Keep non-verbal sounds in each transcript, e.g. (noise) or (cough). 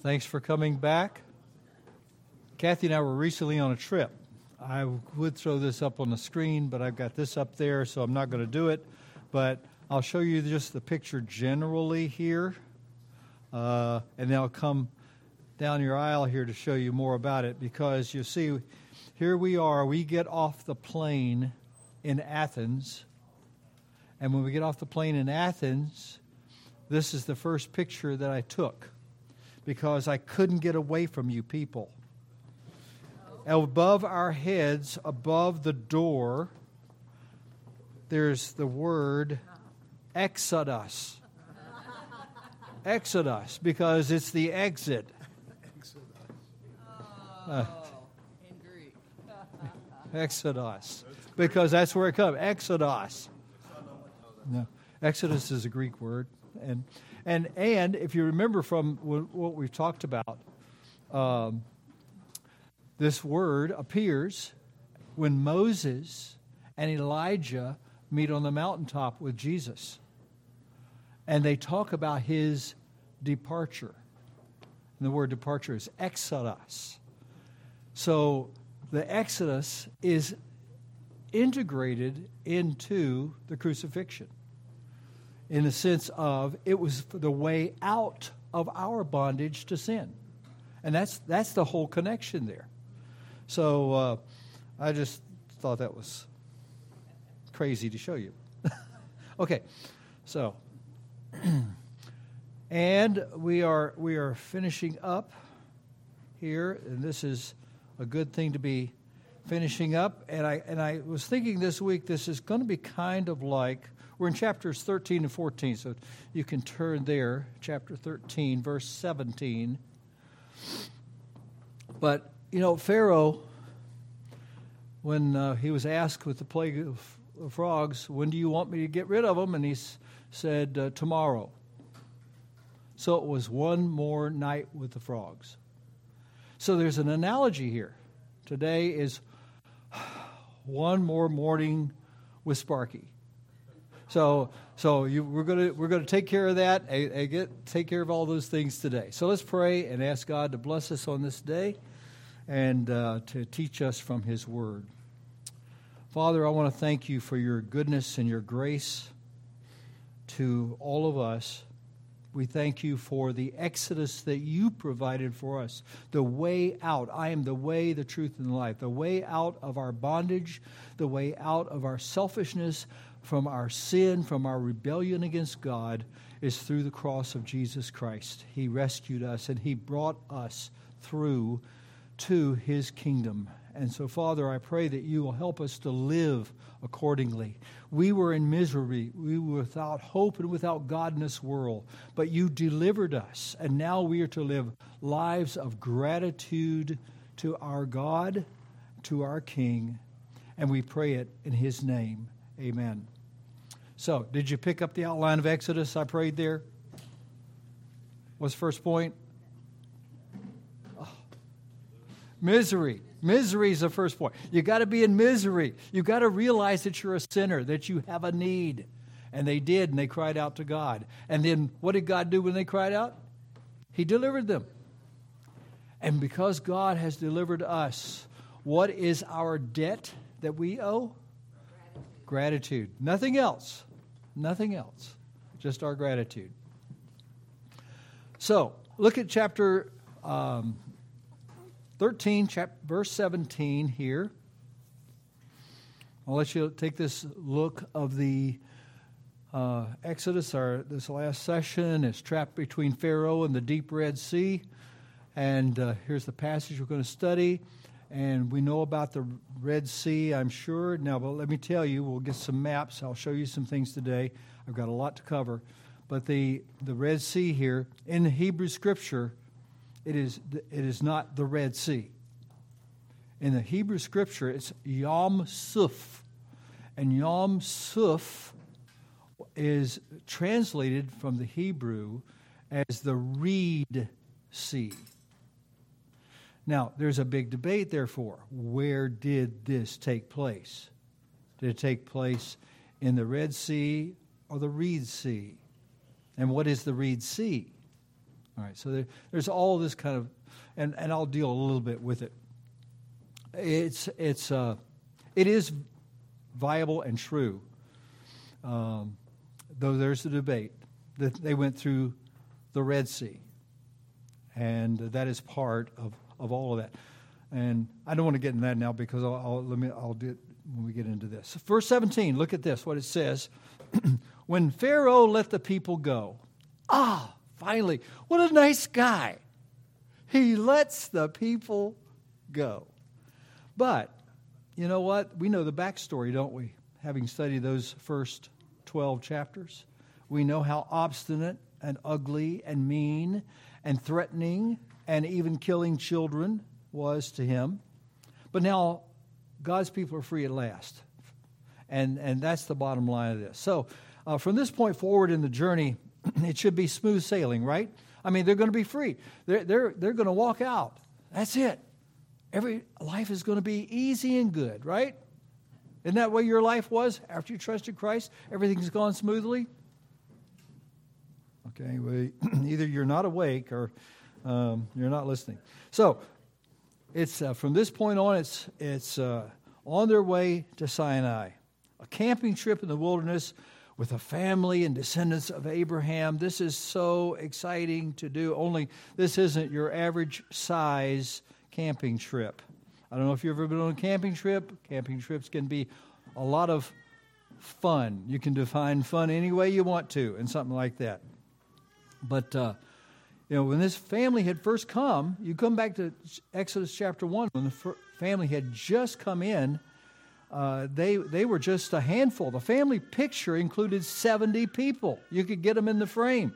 Thanks for coming back. Kathy and I were recently on a trip. I would throw this up on the screen, but I've got this up there, so I'm not going to do it. But I'll show you just the picture generally here, uh, and then I'll come down your aisle here to show you more about it because you see, here we are. We get off the plane in Athens, and when we get off the plane in Athens, this is the first picture that I took because I couldn't get away from you people. Above our heads, above the door, there's the word Exodus. Exodus, because it's the exit. Uh, (laughs) Exodus, because that's where it comes. Exodus. No, Exodus is a Greek word, and and, and if you remember from what we've talked about, um, this word appears when Moses and Elijah meet on the mountaintop with Jesus. And they talk about his departure. And the word departure is exodus. So the exodus is integrated into the crucifixion in the sense of it was the way out of our bondage to sin. And that's, that's the whole connection there. So uh, I just thought that was crazy to show you. (laughs) okay, so. (clears throat) and we are, we are finishing up here, and this is a good thing to be finishing up. And I, and I was thinking this week, this is going to be kind of like we're in chapters 13 and 14, so you can turn there, chapter 13, verse 17. But, you know, Pharaoh, when uh, he was asked with the plague of, of, frogs, when do you want me to get rid of them? And he s- said, uh, tomorrow. So it was one more night with the frogs. So there's an analogy here. Today is (sighs) one more morning with Sparky. So, so you, we're going we're to take care of that and, and, get take care of all those things today. So let's pray and ask God to bless us on this day and uh, to teach us from His Word. Father, I want to thank you for your goodness and your grace to all of us. We thank you for the exodus that you provided for us, the way out. I am the way, the truth, and the life, the way out of our bondage, the way out of our selfishness, from our sin, from our rebellion against God, is through the cross of Jesus Christ. He rescued us and He brought us through to His kingdom. And so, Father, I pray that you will help us to live accordingly. We were in misery. We were without hope and without God in this world. But you delivered us. And now we are to live lives of gratitude to our God, to our King. And we pray it in His name. Amen. So, did you pick up the outline of Exodus I prayed there? What's the first point? Oh. Misery. Misery is the first point. You got to be in misery. You got to realize that you're a sinner, that you have a need. And they did, and they cried out to God. And then what did God do when they cried out? He delivered them. And because God has delivered us, what is our debt that we owe? Gratitude. Nothing else. Nothing else. Just our gratitude. So, look at chapter um, 13, chap- verse 17 here. I'll let you take this look of the uh, Exodus, our this last session is trapped between Pharaoh and the deep Red Sea. And uh, here's the passage we're going to study. And we know about the Red Sea, I'm sure. Now, but let me tell you, we'll get some maps. I'll show you some things today. I've got a lot to cover. But the, the Red Sea here, in the Hebrew scripture, it is, it is not the Red Sea. In the Hebrew scripture, it's Yam Suf. And Yam Suf is translated from the Hebrew as the Reed Sea. Now, there's a big debate, therefore. Where did this take place? Did it take place in the Red Sea or the Reed Sea? And what is the Reed Sea? All right, so there, there's all this kind of, and, and I'll deal a little bit with it. It's, it's, uh, it is viable and true, um, though there's a debate that they went through the Red Sea, and that is part of, of all of that. And I don't want to get into that now because I'll, I'll let me I'll do it when we get into this. Verse 17, look at this, what it says. (clears throat) when Pharaoh let the people go, ah, finally, what a nice guy. He lets the people go. But, you know what? We know the backstory, don't we? Having studied those first 12 chapters, we know how obstinate and ugly and mean and threatening and even killing children was to him. But now God's people are free at last. And, and that's the bottom line of this. So, uh, from this point forward in the journey, (clears throat) it should be smooth sailing, right? I mean, they're going to be free. They're, they're, they're going to walk out. That's it. Every life is going to be easy and good, right? Isn't that what your life was after you trusted Christ? Everything's gone smoothly? Okay, well, (clears throat) either you're not awake or um, you're not listening. So, it's uh, from this point on, it's, it's uh, on their way to Sinai. A camping trip in the wilderness with a family and descendants of Abraham. This is so exciting to do, only this isn't your average size camping trip. I don't know if you've ever been on a camping trip. Camping trips can be a lot of fun. You can define fun any way you want to, and something like that. But uh, you know, when this family had first come, you come back to Exodus chapter 1, when the family had just come in, uh, they, they were just a handful. The family picture included 70 people. You could get them in the frame.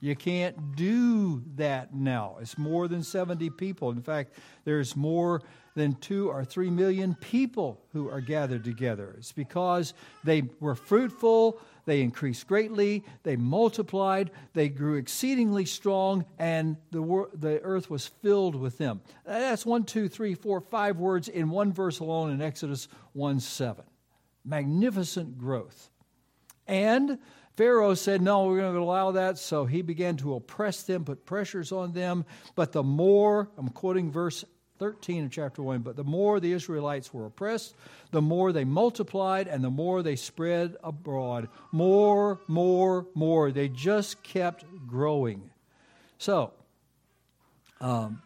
You can't do that now. It's more than 70 people. In fact, there's more than two or three million people who are gathered together. It's because they were fruitful, they increased greatly, they multiplied, they grew exceedingly strong, and the, wor- the earth was filled with them. That's one, two, three, four, five words in one verse alone in Exodus 1 7. Magnificent growth. And Pharaoh said, No, we're going to allow that. So he began to oppress them, put pressures on them. But the more, I'm quoting verse 13 of chapter 1. But the more the Israelites were oppressed, the more they multiplied and the more they spread abroad. More, more, more. They just kept growing. So, um,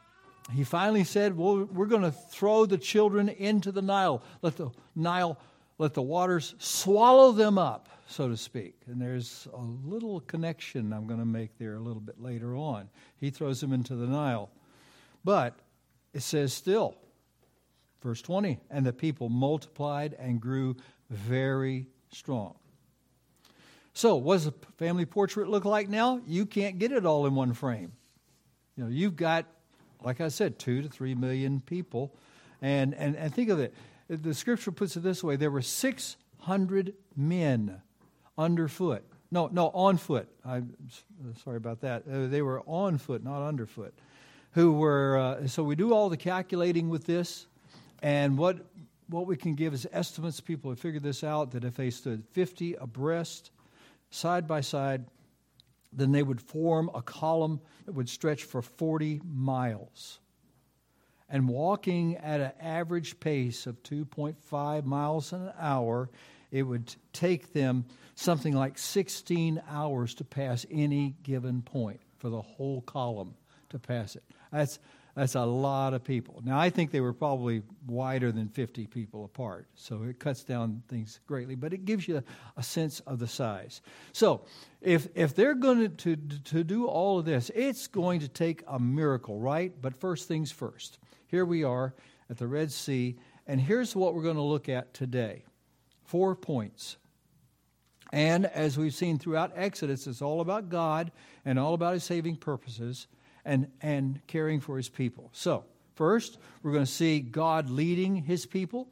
he finally said, Well, we're going to throw the children into the Nile. Let the Nile, let the waters swallow them up, so to speak. And there's a little connection I'm going to make there a little bit later on. He throws them into the Nile. But it says still, verse 20, and the people multiplied and grew very strong. So, what does a family portrait look like now? You can't get it all in one frame. You know, you've got, like I said, two to three million people. And, and, and think of it. The scripture puts it this way there were 600 men underfoot. No, no, on foot. I'm sorry about that. Uh, they were on foot, not underfoot who were, uh, so we do all the calculating with this, and what, what we can give is estimates. People have figured this out that if they stood 50 abreast, side by side, then they would form a column that would stretch for 40 miles. And walking at an average pace of 2.5 miles an hour, it would take them something like 16 hours to pass any given point for the whole column to pass it. That's, that's a lot of people. Now, I think they were probably wider than 50 people apart, so it cuts down things greatly, but it gives you a sense of the size. So, if, if they're going to, to, to do all of this, it's going to take a miracle, right? But first things first. Here we are at the Red Sea, and here's what we're going to look at today four points. And as we've seen throughout Exodus, it's all about God and all about His saving purposes and, and caring for his people. So, first, we're going to see God leading his people,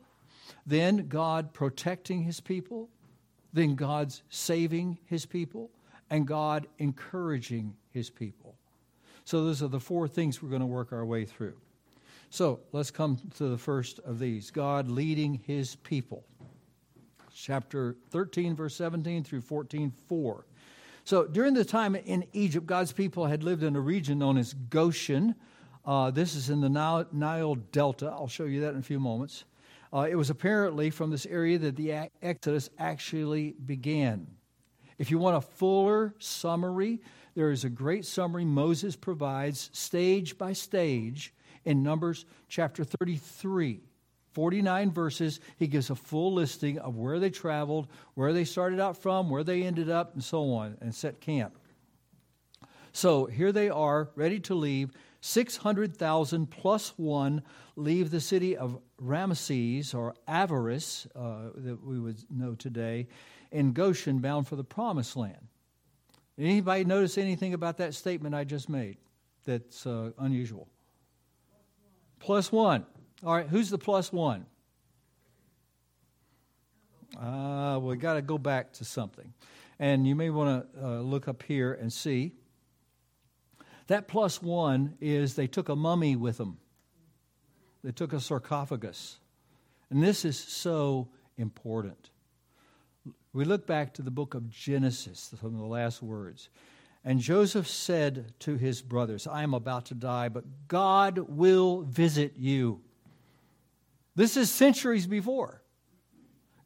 then God protecting his people, then God's saving his people, and God encouraging his people. So, those are the four things we're going to work our way through. So, let's come to the first of these God leading his people. Chapter 13, verse 17 through 14, 4. So during the time in Egypt, God's people had lived in a region known as Goshen. Uh, this is in the Nile, Nile, Delta. I'll show you that in a few moments. Uh, it was apparently from this area that the Exodus actually began. If you want a fuller summary, there is a great summary Moses provides stage by stage in Numbers chapter 33. 49 verses, he gives a full listing of where they traveled, where they started out from, where they ended up, and so on, and set camp. So here they are, ready to leave. 600,000 plus one leave the city of Ramesses or Avaris, uh, that we would know today, in Goshen, bound for the promised land. Anybody notice anything about that statement I just made that's uh, unusual? Plus one. All right, who's the plus one? Uh, we got to go back to something. And you may want to uh, look up here and see. That plus one is they took a mummy with them, they took a sarcophagus. And this is so important. We look back to the book of Genesis, some of the last words. And Joseph said to his brothers, I am about to die, but God will visit you. This is centuries before.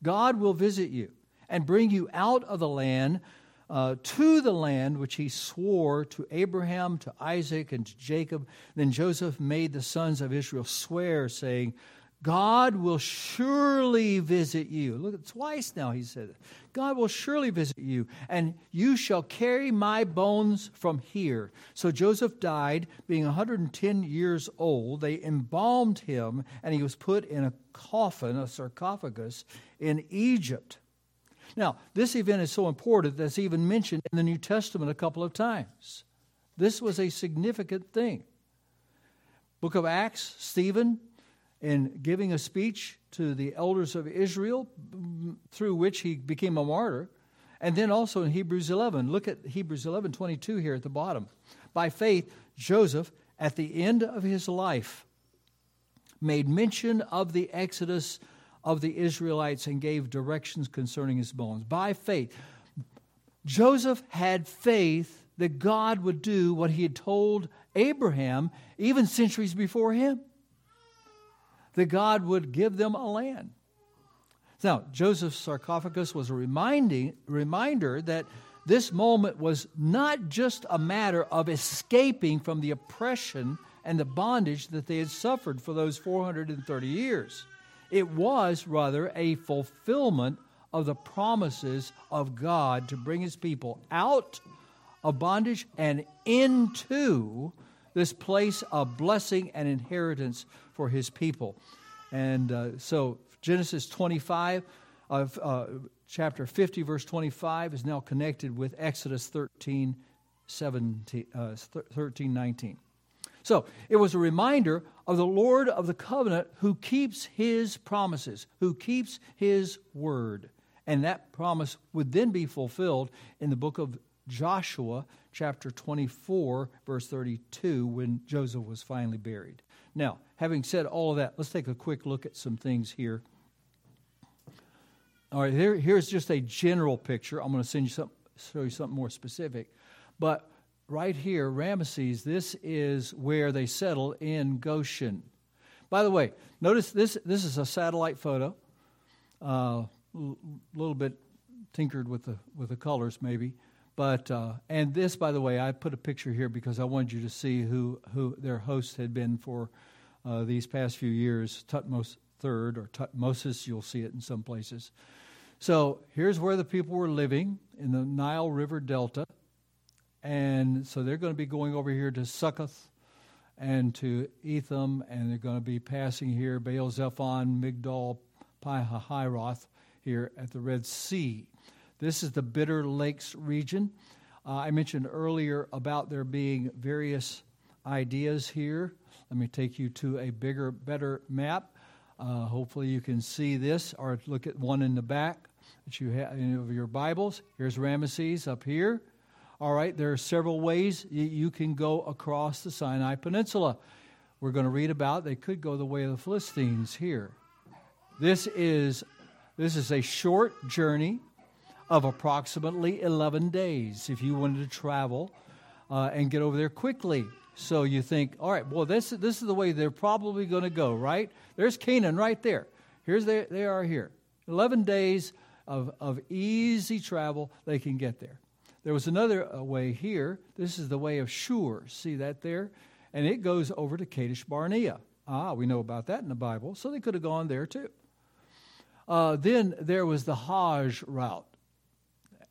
God will visit you and bring you out of the land uh, to the land which he swore to Abraham, to Isaac, and to Jacob. Then Joseph made the sons of Israel swear, saying, God will surely visit you. Look, twice now he said. God will surely visit you, and you shall carry my bones from here. So Joseph died, being 110 years old. They embalmed him, and he was put in a coffin, a sarcophagus, in Egypt. Now, this event is so important that's even mentioned in the New Testament a couple of times. This was a significant thing. Book of Acts, Stephen in giving a speech to the elders of Israel, through which he became a martyr. And then also in Hebrews 11, look at Hebrews 11 22 here at the bottom. By faith, Joseph, at the end of his life, made mention of the exodus of the Israelites and gave directions concerning his bones. By faith, Joseph had faith that God would do what he had told Abraham even centuries before him that God would give them a land. Now, Joseph's sarcophagus was a reminding, reminder that this moment was not just a matter of escaping from the oppression and the bondage that they had suffered for those 430 years. It was rather a fulfillment of the promises of God to bring his people out of bondage and into this place of blessing and inheritance for his people. And uh, so Genesis 25, of uh, chapter 50, verse 25, is now connected with Exodus 13, 17, uh, 13 19. So it was a reminder of the Lord of the covenant who keeps his promises, who keeps his word. And that promise would then be fulfilled in the book of Joshua, chapter 24, verse 32, when Joseph was finally buried. Now, having said all of that, let's take a quick look at some things here. All right, here, here's just a general picture. I'm going to send you some, show you something more specific. But right here, Ramesses, this is where they settle in Goshen. By the way, notice this, this is a satellite photo, a uh, little bit tinkered with the, with the colors maybe. But uh, and this, by the way, I put a picture here because I wanted you to see who who their host had been for uh, these past few years. Thutmose III or Thutmosis, you'll see it in some places. So here's where the people were living in the Nile River Delta, and so they're going to be going over here to Succoth and to Etham, and they're going to be passing here Baal Zephon, Migdol, Pi here at the Red Sea. This is the Bitter Lakes region. Uh, I mentioned earlier about there being various ideas here. Let me take you to a bigger, better map. Uh, hopefully, you can see this or look at one in the back that you have in your Bibles. Here's Ramesses up here. All right, there are several ways you can go across the Sinai Peninsula. We're going to read about they could go the way of the Philistines here. This is this is a short journey of approximately 11 days if you wanted to travel uh, and get over there quickly. So you think, all right, well, this, this is the way they're probably going to go, right? There's Canaan right there. Here's they, they are here. 11 days of, of easy travel, they can get there. There was another uh, way here. This is the way of Shur. See that there? And it goes over to Kadesh Barnea. Ah, we know about that in the Bible. So they could have gone there too. Uh, then there was the Hajj route.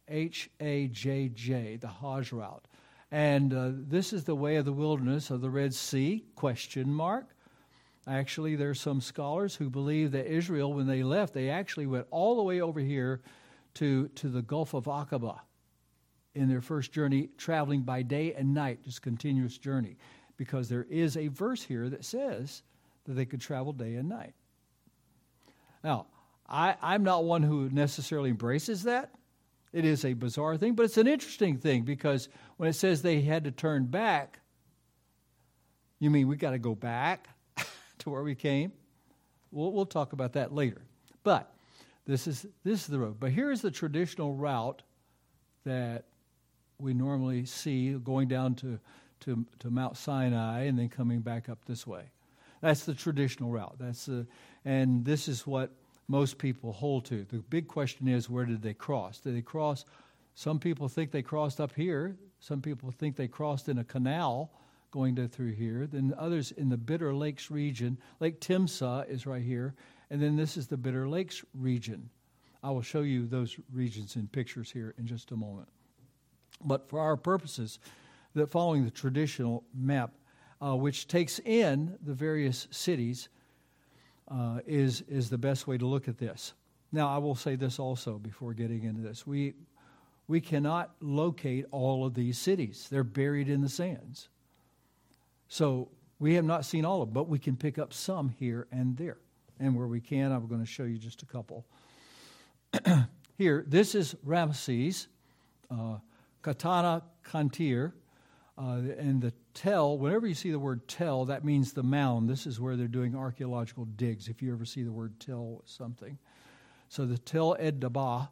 H A J J, the Hajj route. And uh, this is the way of the wilderness of the Red Sea, question mark. Actually, there's some scholars who believe that Israel, when they left, they actually went all the way over here to, to the Gulf of Aqaba in their first journey, traveling by day and night, just continuous journey, because there is a verse here that says that they could travel day and night. Now, I, I'm not one who necessarily embraces that. It is a bizarre thing, but it's an interesting thing because when it says they had to turn back, you mean we got to go back (laughs) to where we came? We'll, we'll talk about that later. But this is, this is the road. But here is the traditional route that we normally see going down to, to, to Mount Sinai and then coming back up this way. That's the traditional route. That's the, and this is what most people hold to. The big question is where did they cross? Did they cross? Some people think they crossed up here. Some people think they crossed in a canal going to, through here. Then others in the Bitter Lakes region. Lake Timsah is right here. And then this is the Bitter Lakes region. I will show you those regions in pictures here in just a moment. But for our purposes, that following the traditional map, uh, which takes in the various cities, uh, is, is the best way to look at this. Now, I will say this also before getting into this. We, we cannot locate all of these cities, they're buried in the sands. So we have not seen all of them, but we can pick up some here and there. And where we can, I'm going to show you just a couple. (clears throat) here, this is Ramesses, uh, Katana Kantir, uh, and the tell, whenever you see the word tell, that means the mound. This is where they're doing archaeological digs, if you ever see the word tell something. So the Tel Ed Dabah,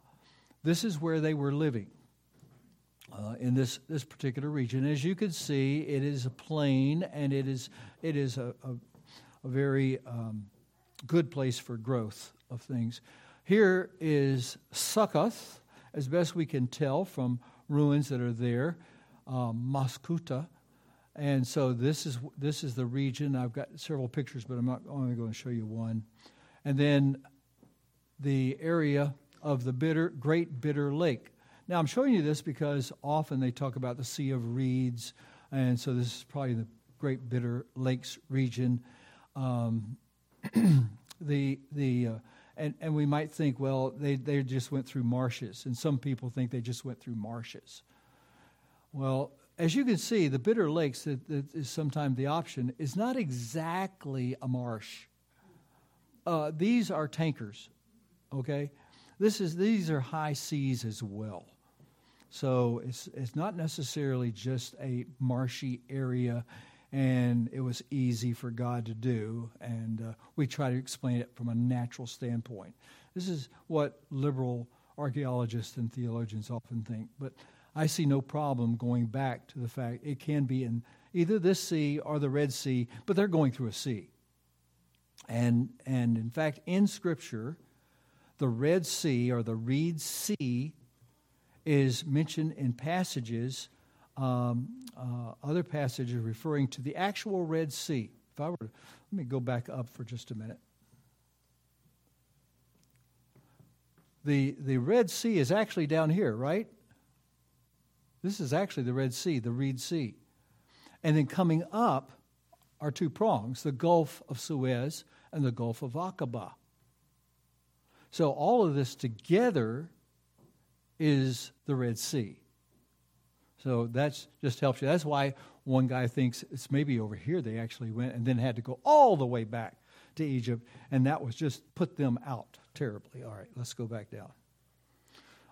this is where they were living uh, in this, this particular region. As you can see, it is a plain and it is, it is a, a, a very um, good place for growth of things. Here is Succoth, as best we can tell from ruins that are there um. And so this is this is the region. I've got several pictures, but I'm not only going to show you one. And then the area of the bitter, Great Bitter Lake. Now I'm showing you this because often they talk about the Sea of Reeds, and so this is probably the Great Bitter Lakes region. Um, (clears throat) the the uh, and and we might think, well, they they just went through marshes, and some people think they just went through marshes. Well, as you can see, the Bitter Lakes, that, that is sometimes the option, is not exactly a marsh. Uh, these are tankers, okay? This is, these are high seas as well. So it's, it's not necessarily just a marshy area, and it was easy for God to do. And uh, we try to explain it from a natural standpoint. This is what liberal archaeologists and theologians often think. But I see no problem going back to the fact it can be in either this sea or the Red Sea, but they're going through a sea. And, and in fact, in Scripture, the Red Sea or the Reed Sea is mentioned in passages, um, uh, other passages referring to the actual Red Sea. If I were to, let me go back up for just a minute. The, the Red Sea is actually down here, right? This is actually the Red Sea, the Reed Sea. And then coming up are two prongs the Gulf of Suez and the Gulf of Aqaba. So all of this together is the Red Sea. So that just helps you. That's why one guy thinks it's maybe over here they actually went and then had to go all the way back to Egypt, and that was just put them out terribly. All right, let's go back down.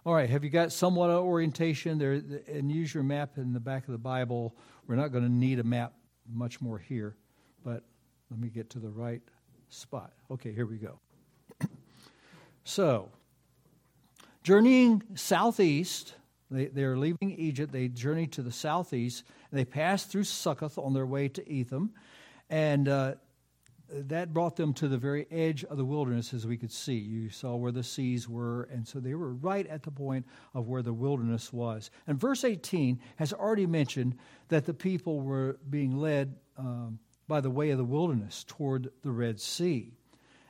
All right, have you got somewhat of orientation there? And use your map in the back of the Bible. We're not going to need a map much more here, but let me get to the right spot. Okay, here we go. (clears throat) so, Journeying southeast, they, they are leaving Egypt. They journey to the southeast. And they pass through Succoth on their way to Etham. And uh, that brought them to the very edge of the wilderness, as we could see. You saw where the seas were, and so they were right at the point of where the wilderness was. And verse 18 has already mentioned that the people were being led um, by the way of the wilderness toward the Red Sea.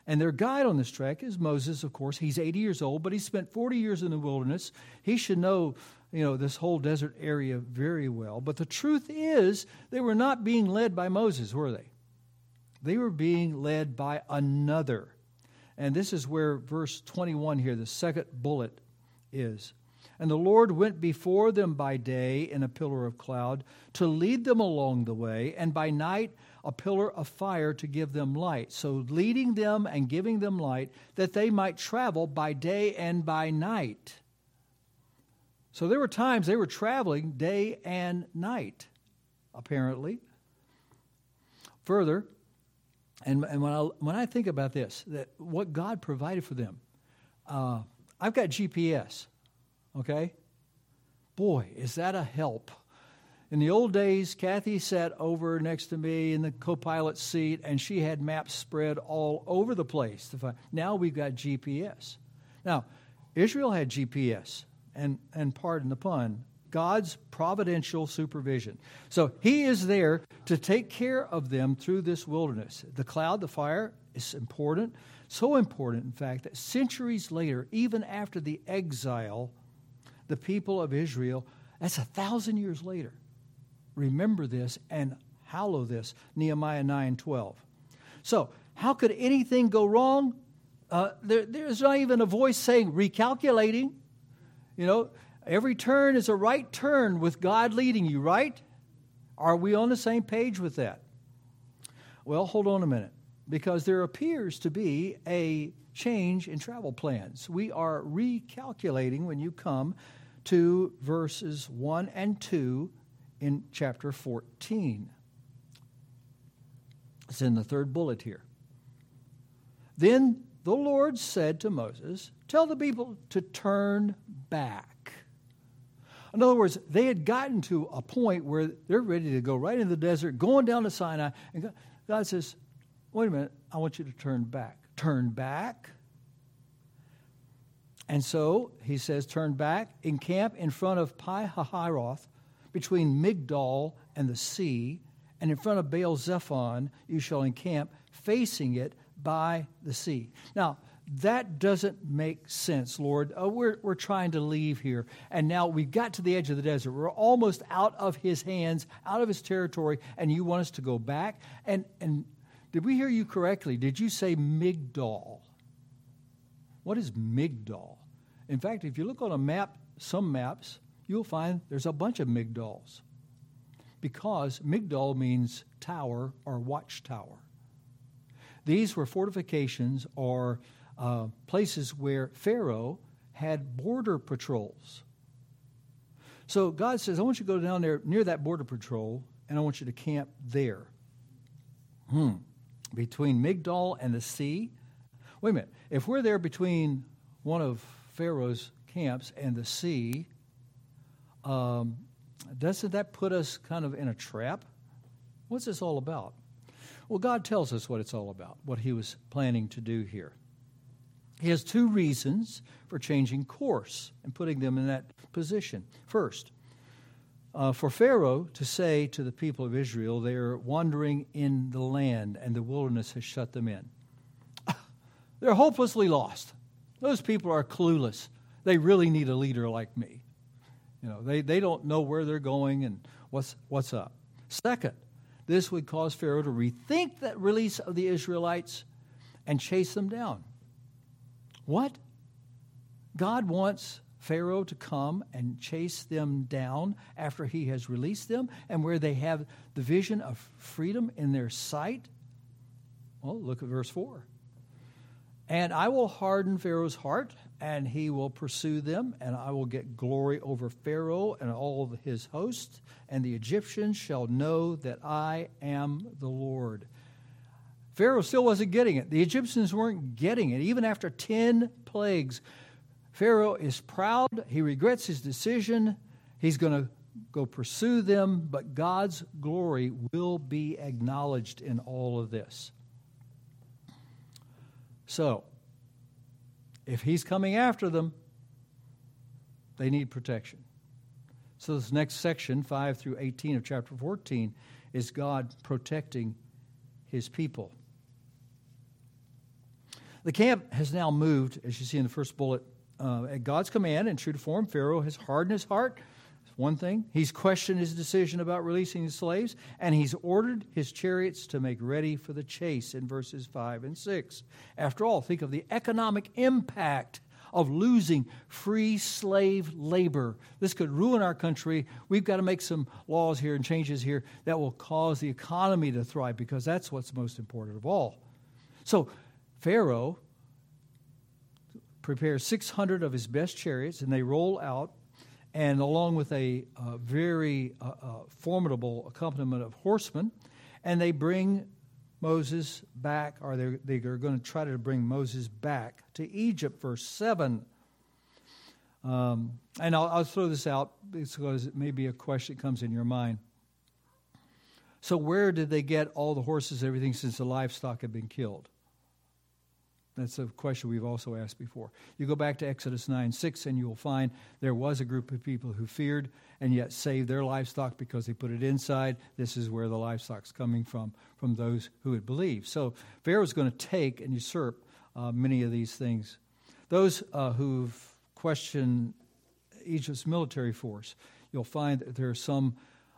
And their guide on this trek is Moses, of course. He's 80 years old, but he spent 40 years in the wilderness. He should know, you know, this whole desert area very well. But the truth is, they were not being led by Moses, were they? They were being led by another. And this is where verse 21 here, the second bullet, is. And the Lord went before them by day in a pillar of cloud to lead them along the way, and by night a pillar of fire to give them light. So, leading them and giving them light that they might travel by day and by night. So, there were times they were traveling day and night, apparently. Further, and, and when, I, when I think about this, that what God provided for them, uh, I've got GPS, okay? Boy, is that a help. In the old days, Kathy sat over next to me in the co pilot seat, and she had maps spread all over the place. Now we've got GPS. Now, Israel had GPS, and, and pardon the pun, God's providential supervision. So he is there to take care of them through this wilderness. The cloud, the fire is important, so important, in fact, that centuries later, even after the exile, the people of Israel, that's a thousand years later, remember this and hallow this. Nehemiah 9 12. So, how could anything go wrong? Uh, there, there's not even a voice saying recalculating. You know, Every turn is a right turn with God leading you, right? Are we on the same page with that? Well, hold on a minute, because there appears to be a change in travel plans. We are recalculating when you come to verses 1 and 2 in chapter 14. It's in the third bullet here. Then the Lord said to Moses, Tell the people to turn back in other words, they had gotten to a point where they're ready to go right in the desert, going down to Sinai. And God says, Wait a minute, I want you to turn back. Turn back. And so he says, Turn back, encamp in front of Pi Hahiroth, between Migdol and the sea, and in front of Baal Zephon you shall encamp, facing it by the sea. Now, that doesn't make sense, Lord. Uh, we're, we're trying to leave here. And now we've got to the edge of the desert. We're almost out of his hands, out of his territory, and you want us to go back? And, and did we hear you correctly? Did you say Migdol? What is Migdol? In fact, if you look on a map, some maps, you'll find there's a bunch of Migdols. Because Migdol means tower or watchtower. These were fortifications or uh, places where Pharaoh had border patrols. So God says, I want you to go down there near that border patrol, and I want you to camp there. Hmm. Between Migdol and the sea? Wait a minute. If we're there between one of Pharaoh's camps and the sea, um, doesn't that put us kind of in a trap? What's this all about? Well, God tells us what it's all about, what He was planning to do here. He has two reasons for changing course and putting them in that position. First, uh, for Pharaoh to say to the people of Israel, they are wandering in the land and the wilderness has shut them in. (laughs) They're hopelessly lost. Those people are clueless. They really need a leader like me. You know, they, they don't know where they're going and what's, what's up. Second, this would cause Pharaoh to rethink that release of the Israelites and chase them down. What? God wants Pharaoh to come and chase them down after he has released them and where they have the vision of freedom in their sight? Well, look at verse 4. And I will harden Pharaoh's heart, and he will pursue them, and I will get glory over Pharaoh and all his host, and the Egyptians shall know that I am the Lord. Pharaoh still wasn't getting it. The Egyptians weren't getting it. Even after 10 plagues, Pharaoh is proud. He regrets his decision. He's going to go pursue them, but God's glory will be acknowledged in all of this. So, if he's coming after them, they need protection. So, this next section, 5 through 18 of chapter 14, is God protecting his people. The camp has now moved, as you see in the first bullet, uh, at God's command and true to form. Pharaoh has hardened his heart. one thing. He's questioned his decision about releasing the slaves, and he's ordered his chariots to make ready for the chase in verses 5 and 6. After all, think of the economic impact of losing free slave labor. This could ruin our country. We've got to make some laws here and changes here that will cause the economy to thrive because that's what's most important of all. So, Pharaoh prepares 600 of his best chariots and they roll out, and along with a uh, very uh, uh, formidable accompaniment of horsemen, and they bring Moses back, or they're, they are going to try to bring Moses back to Egypt, verse 7. Um, and I'll, I'll, throw this out because it may be a question that comes in your mind. So, where did they get all the horses, everything, since the livestock had been killed? That's a question we've also asked before. You go back to Exodus 9 6, and you will find there was a group of people who feared and yet saved their livestock because they put it inside. This is where the livestock's coming from, from those who had believed. So Pharaoh's going to take and usurp uh, many of these things. Those uh, who've questioned Egypt's military force, you'll find that there are some.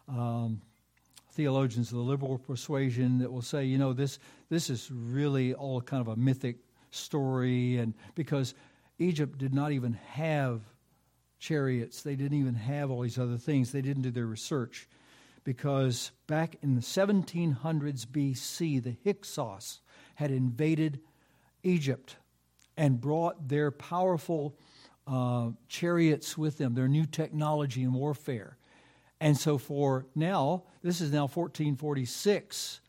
Um, theologians of the liberal persuasion that will say, you know, this this is really all kind of a mythic story, and because Egypt did not even have chariots, they didn't even have all these other things. They didn't do their research because back in the 1700s BC, the Hyksos had invaded Egypt and brought their powerful uh, chariots with them, their new technology in warfare. And so, for now, this is now 1446.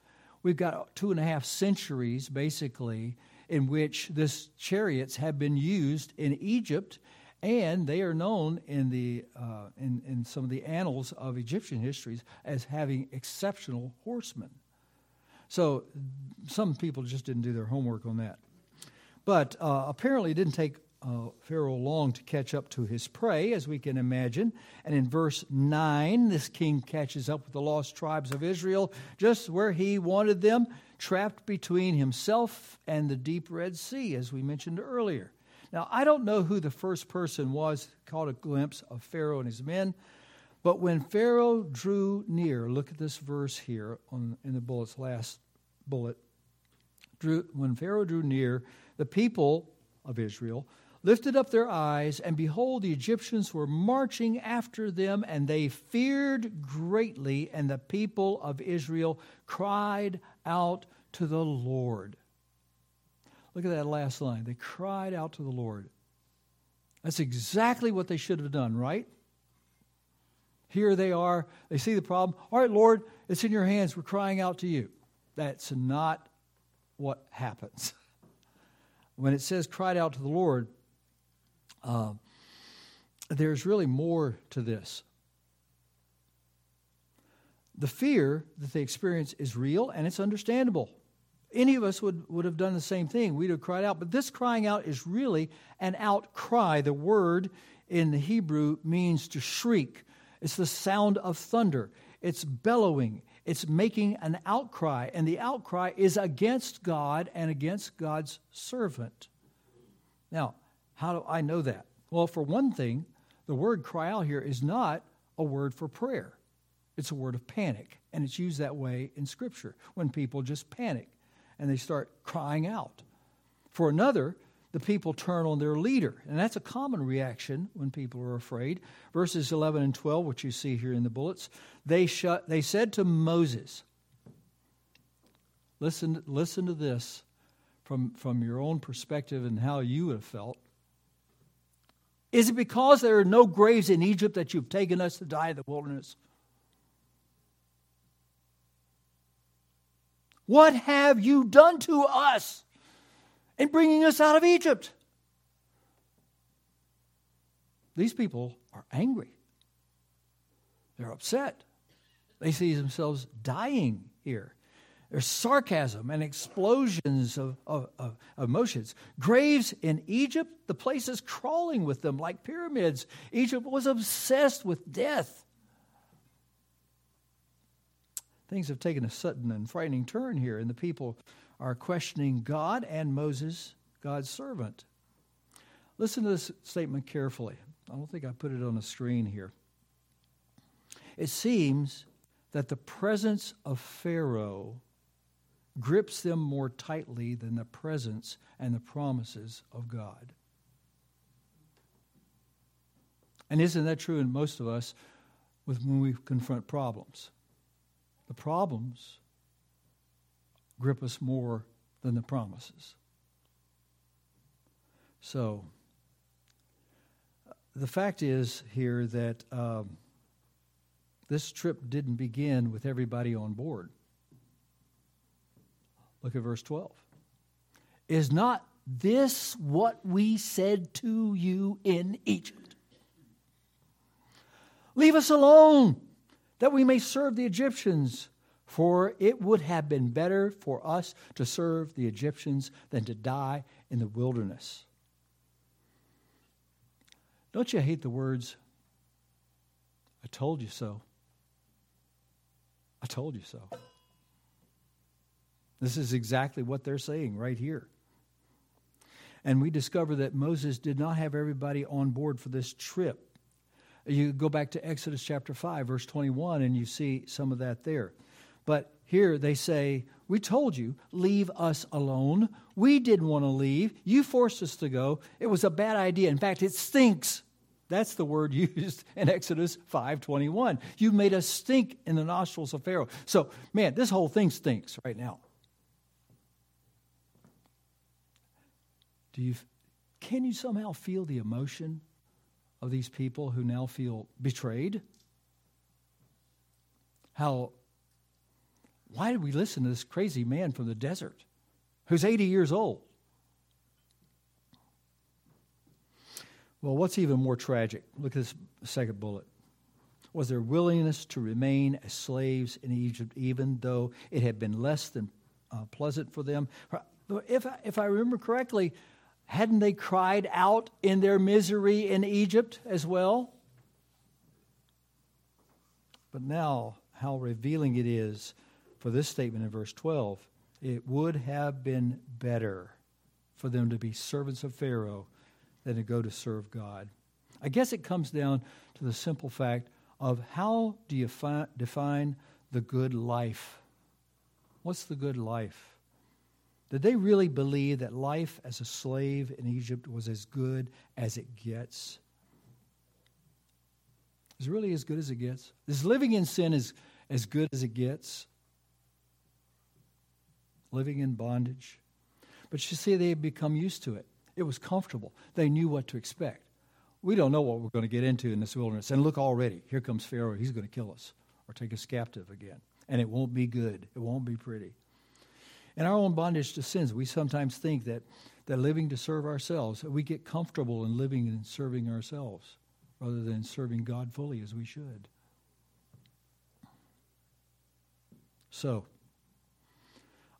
We've got two and a half centuries, basically, in which this chariots have been used in Egypt, and they are known in the uh, in, in some of the annals of Egyptian histories as having exceptional horsemen. So some people just didn't do their homework on that. But uh, apparently, it didn't take uh, Pharaoh long to catch up to his prey, as we can imagine. And in verse 9, this king catches up with the lost tribes of Israel just where he wanted them trapped between himself and the deep Red Sea, as we mentioned earlier. Now, I don't know who the first person was caught a glimpse of Pharaoh and his men, but when Pharaoh drew near, look at this verse here on, in the bullet's last bullet. Drew, when Pharaoh drew near, the people of Israel lifted up their eyes, and behold, the Egyptians were marching after them, and they feared greatly, and the people of Israel cried out to the Lord. Look at that last line. They cried out to the Lord. That's exactly what they should have done, right? Here they are. They see the problem. All right, Lord, it's in your hands. We're crying out to you. That's not what happens. (laughs) When it says cried out to the Lord, uh, there's really more to this. The fear that they experience is real and it's understandable. Any of us would, would have done the same thing. We'd have cried out. But this crying out is really an outcry. The word in the Hebrew means to shriek, it's the sound of thunder, it's bellowing, it's making an outcry. And the outcry is against God and against God's servant. Now, how do I know that? Well, for one thing, the word cry out here is not a word for prayer. It's a word of panic, and it's used that way in Scripture when people just panic and they start crying out. For another, the people turn on their leader, and that's a common reaction when people are afraid. Verses 11 and 12, which you see here in the bullets, they, shut, they said to Moses, listen, listen to this from, from your own perspective and how you have felt. Is it because there are no graves in Egypt that you've taken us to die in the wilderness? What have you done to us in bringing us out of Egypt? These people are angry. They're upset. They see themselves dying here. There's sarcasm and explosions of, of, of, emotions. Graves in Egypt, the place is crawling with them like pyramids. Egypt was obsessed with death. Things have taken a sudden and frightening turn here, and the people are questioning God and Moses, God's servant. Listen to this statement carefully. I don't think I put it on the screen here. It seems that the presence of Pharaoh grips them more tightly than the presence and the promises of God. And isn't that true in most of us with when we confront problems? The problems grip us more than the promises. So, the fact is here that um, this trip didn't begin with everybody on board. Look at verse 12. Is not this what we said to you in Egypt? Leave us alone, that we may serve the Egyptians. For it would have been better for us to serve the Egyptians than to die in the wilderness. Don't you hate the words, I told you so? I told you so. This is exactly what they're saying right here. And we discover that Moses did not have everybody on board for this trip. You go back to Exodus chapter 5, verse 21, and you see some of that there. But here they say, We told you, leave us alone. We didn't want to leave. You forced us to go. It was a bad idea. In fact, it stinks. That's the word (laughs) used in Exodus 5:21. You made us stink in the nostrils of Pharaoh. So, man, this whole thing stinks right now. Do you can you somehow feel the emotion of these people who now feel betrayed? How why did we listen to this crazy man from the desert who's 80 years old? Well, what's even more tragic? Look at this second bullet. Was their willingness to remain as slaves in Egypt, even though it had been less than uh, pleasant for them? If if I remember correctly, hadn't they cried out in their misery in Egypt as well? But now, how revealing it is for this statement in verse 12. It would have been better for them to be servants of Pharaoh than to go to serve God. I guess it comes down to the simple fact of how do you fi- define the good life? What's the good life? Did they really believe that life as a slave in Egypt was as good as it gets? Is really as good as it gets? Is living in sin as, as good as it gets? Living in bondage? But you see, they had become used to it. It was comfortable. They knew what to expect. We don't know what we're going to get into in this wilderness. And look already, here comes Pharaoh. He's going to kill us or take us captive again. And it won't be good, it won't be pretty. In our own bondage to sins, we sometimes think that, that living to serve ourselves, we get comfortable in living and serving ourselves rather than serving God fully as we should. So,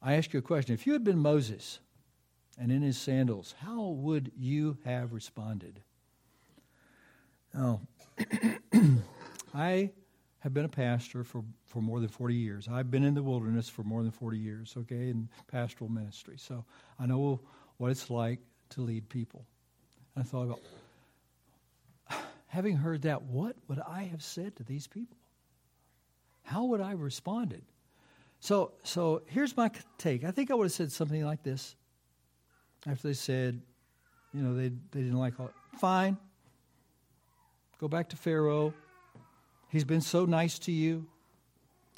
I ask you a question. If you had been Moses, and in his sandals, how would you have responded? Now, (clears throat) I have been a pastor for, for more than 40 years. I've been in the wilderness for more than 40 years, okay, in pastoral ministry. So I know what it's like to lead people. And I thought about, (sighs) having heard that, what would I have said to these people? How would I have responded? So, so here's my take. I think I would have said something like this after they said, you know, they, they didn't like all it. fine. Go back to Pharaoh. He's been so nice to you.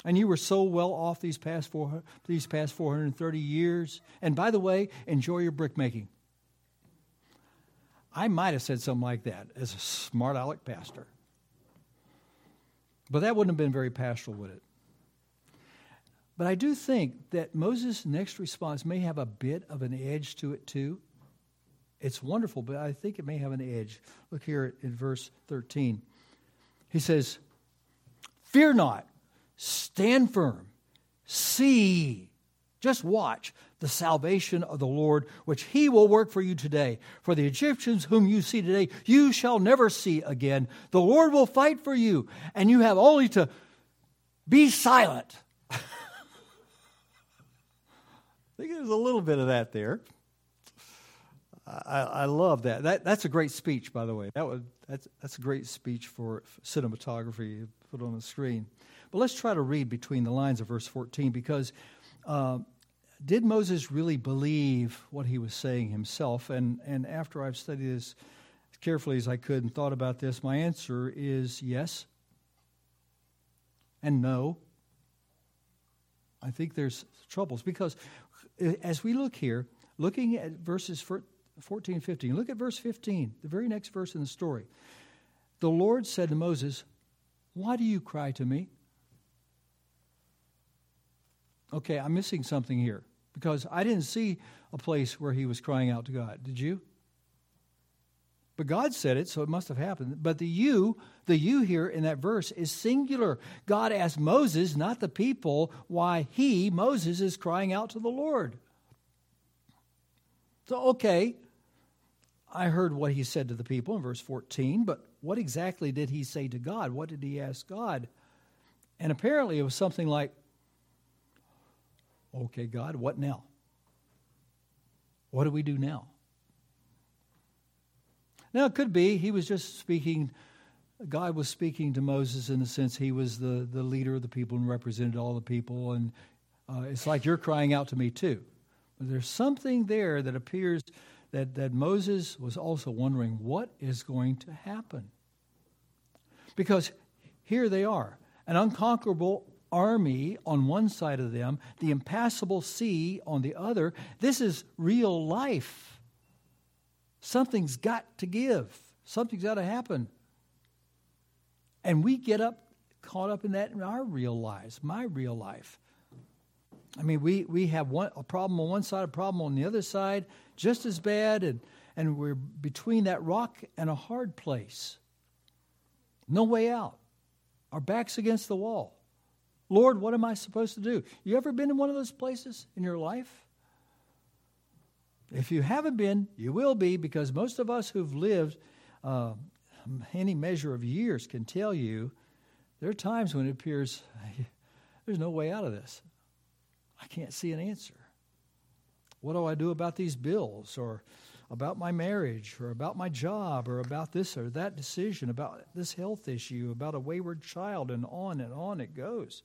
And you were so well off these past, four, these past 430 years. And by the way, enjoy your brickmaking. I might have said something like that as a smart aleck pastor. But that wouldn't have been very pastoral, would it? But I do think that Moses' next response may have a bit of an edge to it, too. It's wonderful, but I think it may have an edge. Look here in verse 13. He says, Fear not, stand firm, see, just watch the salvation of the Lord, which he will work for you today. For the Egyptians whom you see today, you shall never see again. The Lord will fight for you, and you have only to be silent. I (laughs) think there's a little bit of that there. I, I love that. that. That's a great speech, by the way. That was, that's, that's a great speech for cinematography put on the screen. But let's try to read between the lines of verse 14 because uh, did Moses really believe what he was saying himself? And, and after I've studied this as carefully as I could and thought about this, my answer is yes and no. I think there's troubles because uh, as we look here, looking at verses 14 15, look at verse 15, the very next verse in the story. The Lord said to Moses, Why do you cry to me? Okay, I'm missing something here because I didn't see a place where he was crying out to God. Did you? But God said it, so it must have happened. But the you, the you here in that verse is singular. God asked Moses, not the people, why he, Moses, is crying out to the Lord. So, okay, I heard what he said to the people in verse 14, but what exactly did he say to God? What did he ask God? And apparently it was something like, Okay, God, what now? What do we do now? Now, it could be he was just speaking, God was speaking to Moses in the sense he was the, the leader of the people and represented all the people. And uh, it's like you're crying out to me too. But there's something there that appears that, that Moses was also wondering what is going to happen. Because here they are, an unconquerable army on one side of them, the impassable sea on the other. This is real life. Something's got to give, something's got to happen. And we get up caught up in that in our real lives, my real life. I mean, we, we have one, a problem on one side, a problem on the other side, just as bad, and, and we're between that rock and a hard place. No way out. Our back's against the wall. Lord, what am I supposed to do? You ever been in one of those places in your life? If you haven't been, you will be because most of us who've lived uh, any measure of years can tell you there are times when it appears (laughs) there's no way out of this. I can't see an answer. What do I do about these bills or about my marriage or about my job or about this or that decision, about this health issue, about a wayward child, and on and on it goes.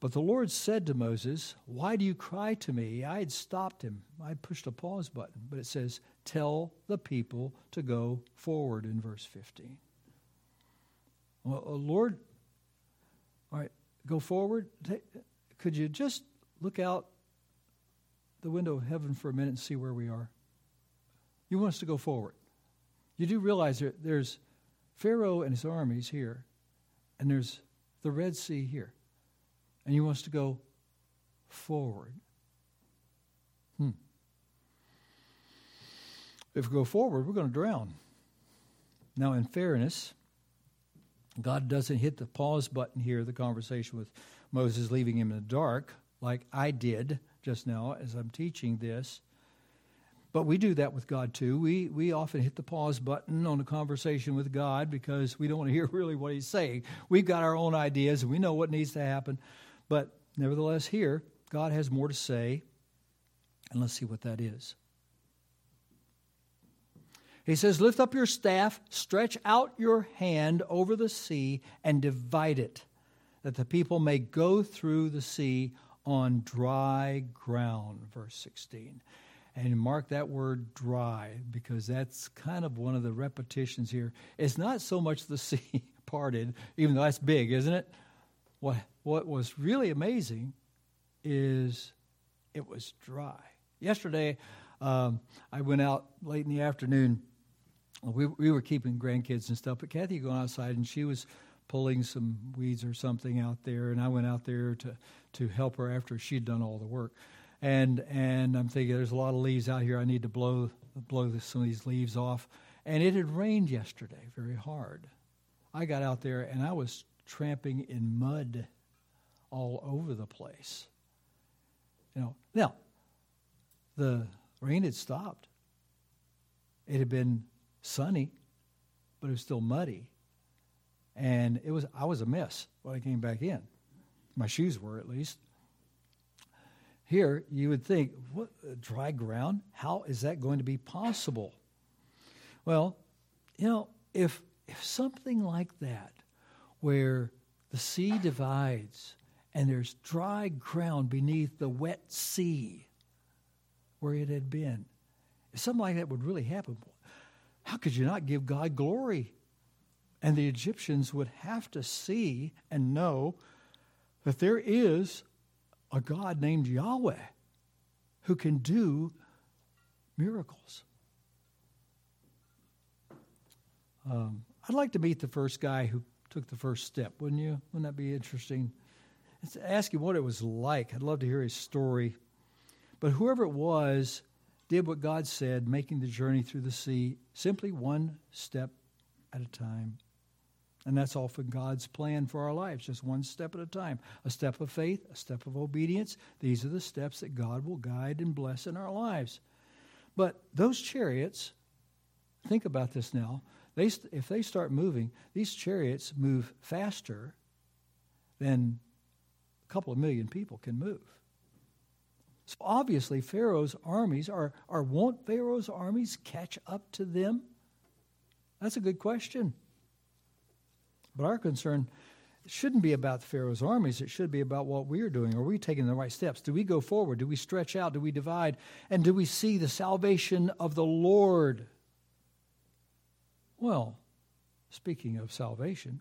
But the Lord said to Moses, Why do you cry to me? I had stopped him. I pushed a pause button, but it says, Tell the people to go forward in verse 15. Well, uh, Lord, all right, go forward. Could you just look out the window of heaven for a minute and see where we are? You want us to go forward. You do realize there, there's Pharaoh and his armies here, and there's the Red Sea here and you want us to go forward. Hmm. If we go forward, we're going to drown. Now, in fairness, God doesn't hit the pause button here, the conversation with Moses leaving him in the dark, like I did just now as I'm teaching this. But we do that with God too. We, we often hit the pause button on a conversation with God because we don't want to hear (laughs) really what He's saying. We've got our own ideas and we know what needs to happen. But nevertheless, here, God has more to say, and let's see what that is. He says, Lift up your staff, stretch out your hand over the sea, and divide it, that the people may go through the sea on dry ground. Verse 16. And mark that word dry, because that's kind of one of the repetitions here. It's not so much the (laughs) sea parted, even though that's big, isn't it? What, what was really amazing is it was dry. Yesterday, um, I went out late in the afternoon. We, we were keeping grandkids and stuff, but Kathy going outside and she was pulling some weeds or something out there, and I went out there to, to help her after she'd done all the work. and and I'm thinking there's a lot of leaves out here. I need to blow blow some of these leaves off. And it had rained yesterday very hard. I got out there and I was tramping in mud all over the place. You know, now the rain had stopped. It had been sunny, but it was still muddy. And it was I was a mess when I came back in. My shoes were at least. Here, you would think, what dry ground? How is that going to be possible? Well, you know, if if something like that, where the sea divides and there's dry ground beneath the wet sea where it had been, if something like that would really happen, how could you not give God glory? And the Egyptians would have to see and know that there is a God named Yahweh who can do miracles. Um, I'd like to meet the first guy who took the first step, wouldn't you? Wouldn't that be interesting? ask him what it was like. I'd love to hear his story. But whoever it was did what God said, making the journey through the sea simply one step at a time. And that's often God's plan for our lives, just one step at a time. A step of faith, a step of obedience. These are the steps that God will guide and bless in our lives. But those chariots, think about this now. They, if they start moving, these chariots move faster than a couple of million people can move. So obviously, Pharaoh's armies are, are won't Pharaoh's armies catch up to them? That's a good question. But our concern shouldn't be about Pharaoh's armies. It should be about what we are doing. Are we taking the right steps? Do we go forward? Do we stretch out? Do we divide? And do we see the salvation of the Lord? Well, speaking of salvation,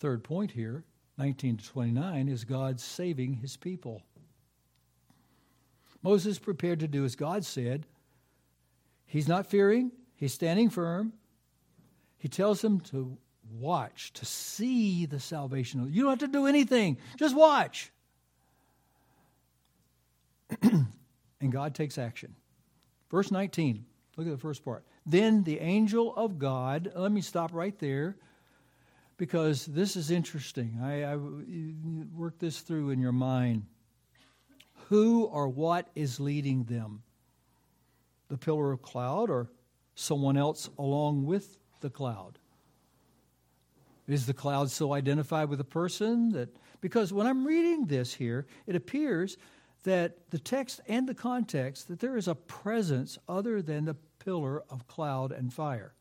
third point here, 19 to 29, is God saving his people. Moses prepared to do as God said. He's not fearing, he's standing firm. He tells them to watch, to see the salvation. You don't have to do anything, just watch. (clears throat) and God takes action. Verse 19, look at the first part. Then the angel of God, uh, let me stop right there because this is interesting. I, I work this through in your mind. Who or what is leading them? The pillar of cloud or someone else along with the cloud? Is the cloud so identified with a person that because when I'm reading this here, it appears that the text and the context that there is a presence other than the pillar of cloud and fire.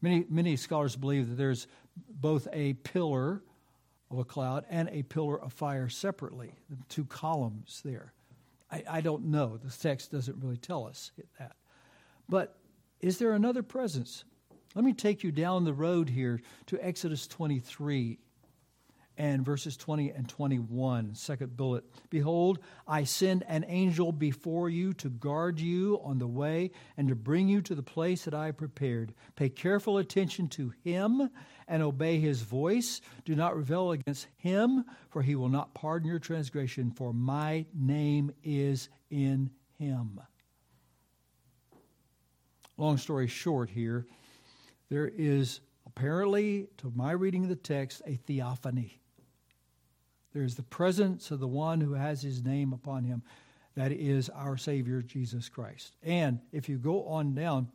Many many scholars believe that there's both a pillar of a cloud and a pillar of fire separately, the two columns there. I, I don't know. The text doesn't really tell us that. But is there another presence? Let me take you down the road here to Exodus 23 and verses 20 and 21. Second bullet. Behold, I send an angel before you to guard you on the way and to bring you to the place that I prepared. Pay careful attention to him and obey his voice. Do not rebel against him, for he will not pardon your transgression, for my name is in him. Long story short, here, there is apparently, to my reading of the text, a theophany. There's the presence of the one who has his name upon him. That is our Savior, Jesus Christ. And if you go on down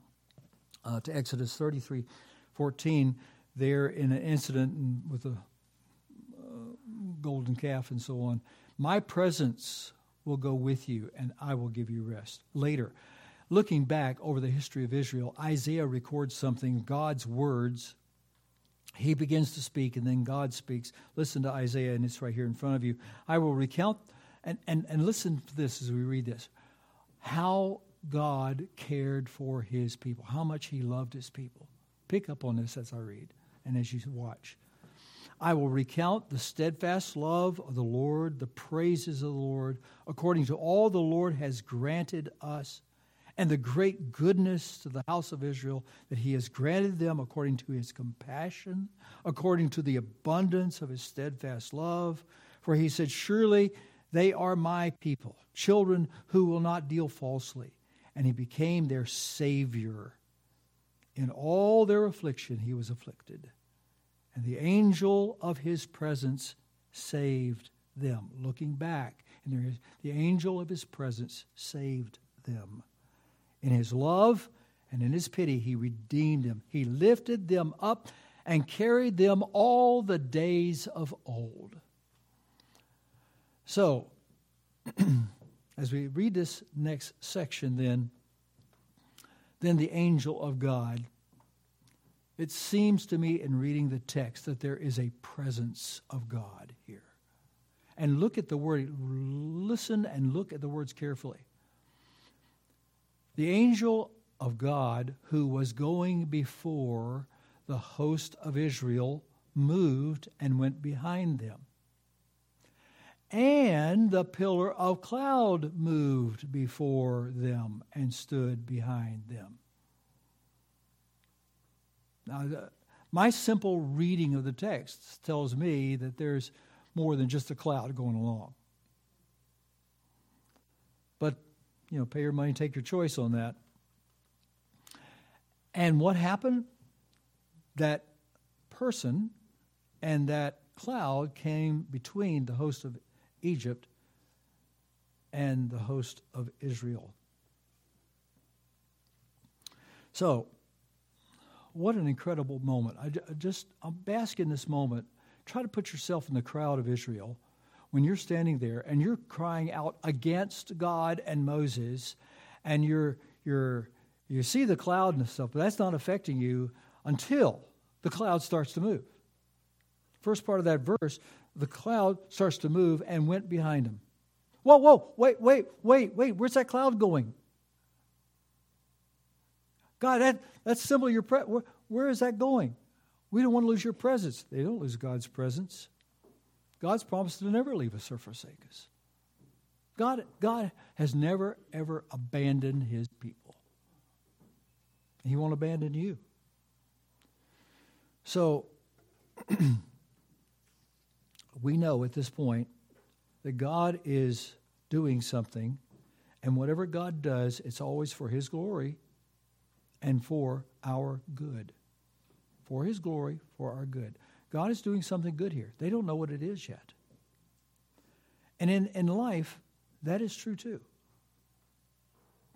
uh, to Exodus 33 14, there in an incident with a uh, golden calf and so on, my presence will go with you and I will give you rest. Later, looking back over the history of Israel, Isaiah records something, God's words. He begins to speak, and then God speaks. Listen to Isaiah, and it's right here in front of you. I will recount, and, and, and listen to this as we read this how God cared for his people, how much he loved his people. Pick up on this as I read and as you watch. I will recount the steadfast love of the Lord, the praises of the Lord, according to all the Lord has granted us and the great goodness to the house of Israel that he has granted them according to his compassion, according to the abundance of his steadfast love. For he said, Surely They are my people, children who will not deal falsely. And he became their Savior. In all their affliction, he was afflicted. And the angel of his presence saved them. Looking back, and the angel of his presence saved them. In his love and in his pity, he redeemed them. He lifted them up and carried them all the days of old. So, (clears throat) as we read this next section, then, then the angel of God, it seems to me in reading the text that there is a presence of God here. And look at the word, listen and look at the words carefully. The angel of God who was going before the host of Israel moved and went behind them. And the pillar of cloud moved before them and stood behind them. Now, the, my simple reading of the text tells me that there's more than just a cloud going along. But, you know, pay your money, take your choice on that. And what happened? That person and that cloud came between the host of Egypt and the host of Israel. So, what an incredible moment. I just, I'm basking this moment. Try to put yourself in the crowd of Israel when you're standing there and you're crying out against God and Moses, and you're, you're, you see the cloud and stuff, but that's not affecting you until the cloud starts to move. First part of that verse, the cloud starts to move and went behind him. Whoa, whoa, wait, wait, wait, wait. Where's that cloud going? God, that, that's symbol of your pre- where, where is that going? We don't want to lose your presence. They don't lose God's presence. God's promised to never leave us or forsake us. God, God has never, ever abandoned his people. He won't abandon you. So, (clears throat) we know at this point that God is doing something, and whatever God does, it's always for His glory and for our good. For His glory, for our good. God is doing something good here. They don't know what it is yet. And in, in life, that is true too.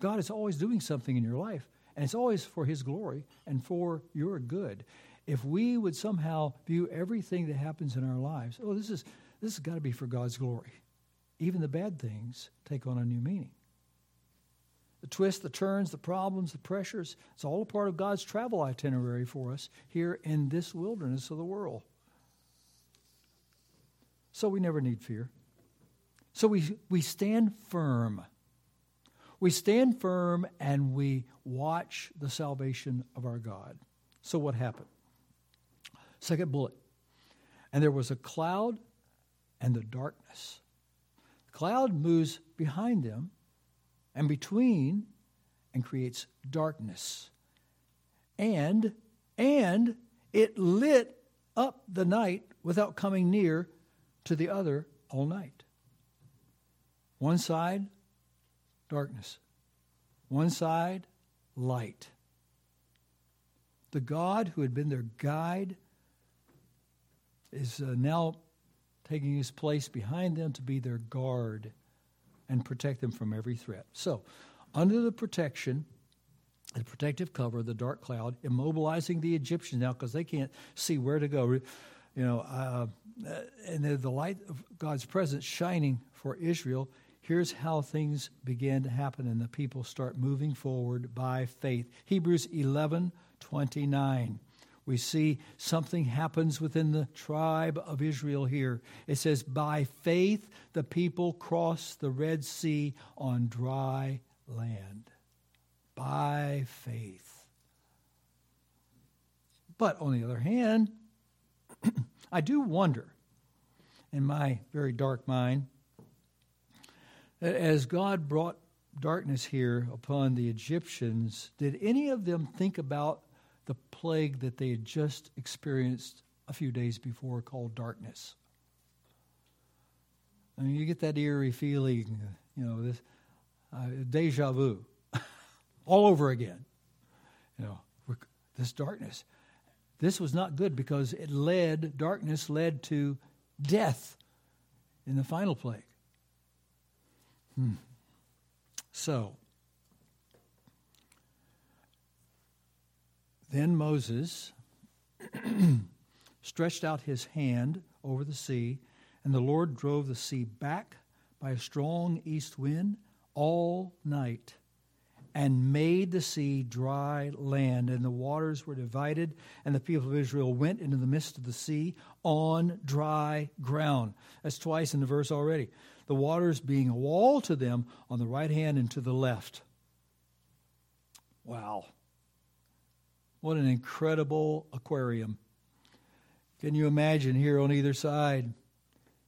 God is always doing something in your life, and it's always for His glory and for your good if we would somehow view everything that happens in our lives, oh, this is this has got to be for God's glory. Even the bad things take on a new meaning. The twists, the turns, the problems, the pressures, it's all a part of God's travel itinerary for us here in this wilderness of the world. So we never need fear. So we, we stand firm. We stand firm and we watch the salvation of our God. So what happened? Second bullet. And there was a cloud and the darkness. The cloud moves behind them and between and creates darkness. And and it lit up the night without coming near to the other all night. One side, darkness. One side, light. The God who had been their guide is uh, now taking his place behind them to be their guard and protect them from every threat. So, under the protection, the protective cover, of the dark cloud, immobilizing the Egyptians now because they can't see where to go. You know, uh, and the, the light of God's presence shining for Israel. Here's how things begin to happen, and the people start moving forward by faith. Hebrews 11 29 we see something happens within the tribe of Israel here. It says, By faith the people crossed the Red Sea on dry land. By faith. But on the other hand, (clears throat) I do wonder, in my very dark mind, that as God brought darkness here upon the Egyptians, did any of them think about the plague that they had just experienced a few days before called darkness. I mean, you get that eerie feeling, you know, this uh, deja vu (laughs) all over again. You know, this darkness. This was not good because it led, darkness led to death in the final plague. Hmm. So, then Moses (clears throat) stretched out his hand over the sea, and the Lord drove the sea back by a strong east wind all night and made the sea dry land, and the waters were divided, and the people of Israel went into the midst of the sea on dry ground. That's twice in the verse already. The waters being a wall to them on the right hand and to the left. Wow. What an incredible aquarium. Can you imagine here on either side?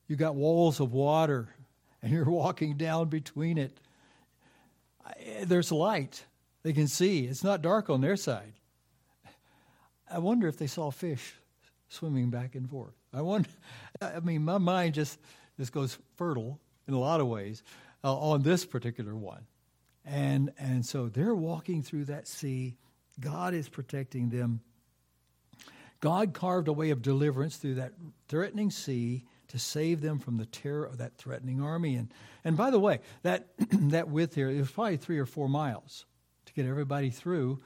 You got walls of water, and you're (laughs) walking down between it. There's light. They can see. It's not dark on their side. I wonder if they saw fish swimming back and forth. I wonder. (laughs) I mean, my mind just just goes fertile in a lot of ways uh, on this particular one, and and so they're walking through that sea. God is protecting them. God carved a way of deliverance through that threatening sea to save them from the terror of that threatening army. And, and by the way, that, (clears throat) that width here, it was probably three or four miles to get everybody through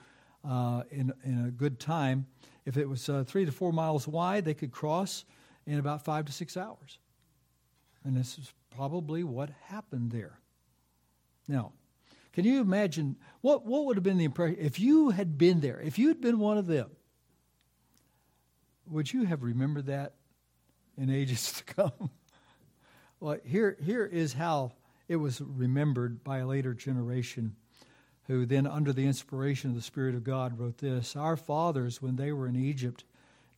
uh, in, in a good time. If it was uh, three to four miles wide, they could cross in about five to six hours. And this is probably what happened there. Now, can you imagine what, what would have been the impression if you had been there, if you had been one of them? Would you have remembered that in ages to come? well, here, here is how it was remembered by a later generation who then, under the inspiration of the Spirit of God, wrote this Our fathers, when they were in Egypt,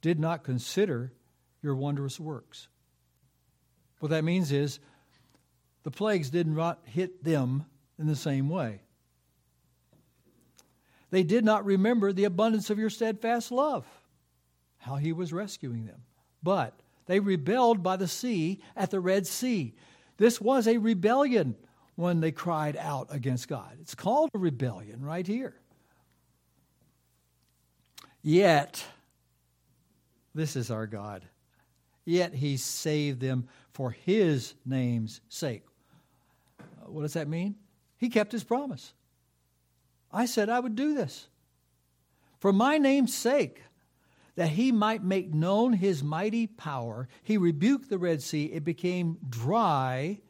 did not consider your wondrous works. What that means is the plagues did not hit them in the same way. They did not remember the abundance of your steadfast love how he was rescuing them. But they rebelled by the sea at the Red Sea. This was a rebellion when they cried out against God. It's called a rebellion right here. Yet, this is our God. Yet he saved them for his name's sake. Uh, what does that mean? He kept his promise. I said I would do this. For my name's sake, that he might make known his mighty power, he rebuked the Red Sea. It became dry,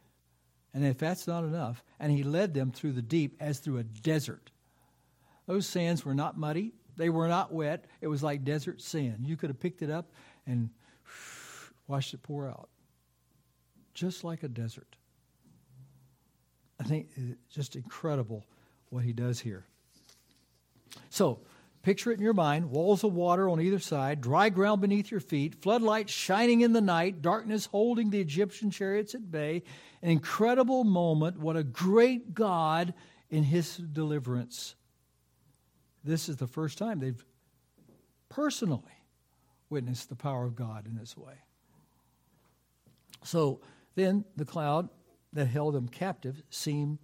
and if that's not enough, and he led them through the deep as through a desert. Those sands were not muddy, they were not wet. It was like desert sand. You could have picked it up and (sighs) watched it pour out, just like a desert. I think it's just incredible what he does here. So, Picture it in your mind walls of water on either side, dry ground beneath your feet, floodlights shining in the night, darkness holding the Egyptian chariots at bay. An incredible moment. What a great God in his deliverance. This is the first time they've personally witnessed the power of God in this way. So then the cloud that held them captive seemed,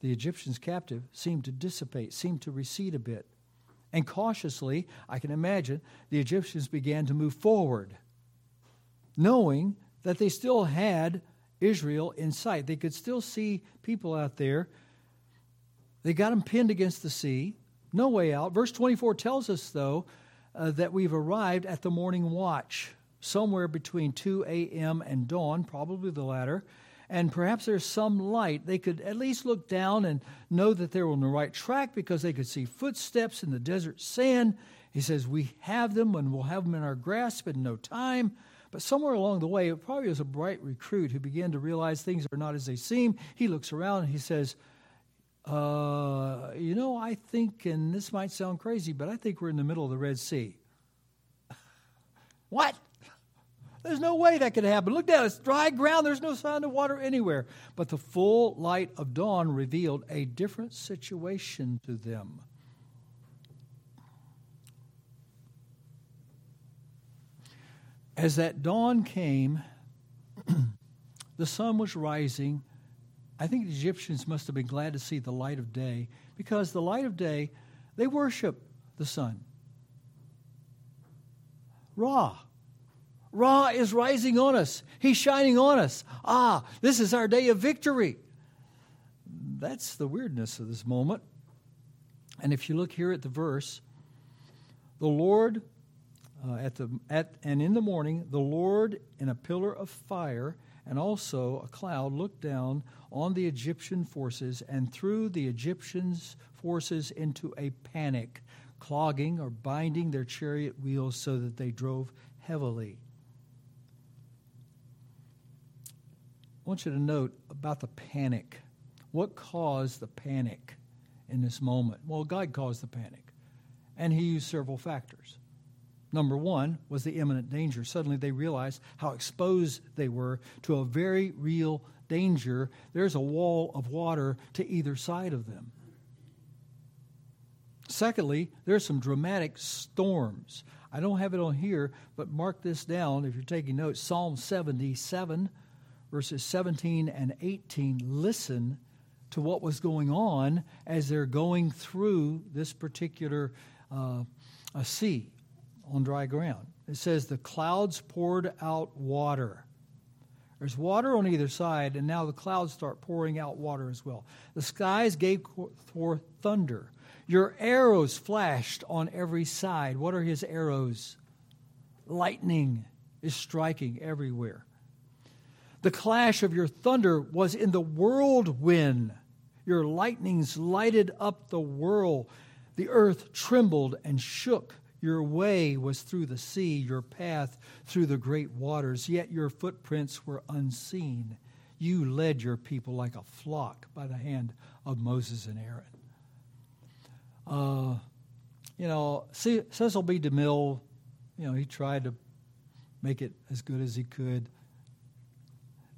the Egyptians captive, seemed to dissipate, seemed to recede a bit. And cautiously, I can imagine, the Egyptians began to move forward, knowing that they still had Israel in sight. They could still see people out there. They got them pinned against the sea, no way out. Verse 24 tells us, though, uh, that we've arrived at the morning watch, somewhere between 2 a.m. and dawn, probably the latter and perhaps there's some light. They could at least look down and know that they were on the right track because they could see footsteps in the desert sand. He says, We have them and we'll have them in our grasp in no time. But somewhere along the way, it probably was a bright recruit who began to realize things are not as they seem. He looks around and he says, uh, You know, I think, and this might sound crazy, but I think we're in the middle of the Red Sea. (laughs) what? There's no way that could happen. Look down, it's dry ground, there's no sign of water anywhere. But the full light of dawn revealed a different situation to them. As that dawn came, (clears throat) the sun was rising. I think the Egyptians must have been glad to see the light of day because the light of day, they worship the sun. Ra. Ra is rising on us. He's shining on us. Ah, this is our day of victory. That's the weirdness of this moment. And if you look here at the verse, the Lord uh, at the at and in the morning the Lord in a pillar of fire and also a cloud looked down on the Egyptian forces and threw the Egyptians forces into a panic clogging or binding their chariot wheels so that they drove heavily want you to note about the panic what caused the panic in this moment well God caused the panic and he used several factors Number one was the imminent danger. Suddenly they realized how exposed they were to a very real danger. There's a wall of water to either side of them. Secondly, there's some dramatic storms. I don't have it on here, but mark this down if you're taking notes. Psalm 77, verses 17 and 18. Listen to what was going on as they're going through this particular uh, sea on dry ground. It says, The clouds poured out water. There's water on either side, and now the clouds start pouring out water as well. The skies gave forth thunder. Your arrows flashed on every side. What are his arrows? Lightning is striking everywhere. The clash of your thunder was in the whirlwind. Your lightnings lighted up the world. The earth trembled and shook. Your way was through the sea, your path through the great waters, yet your footprints were unseen. You led your people like a flock by the hand of Moses and Aaron. Uh, you know, Cecil B. DeMille, you know, he tried to make it as good as he could.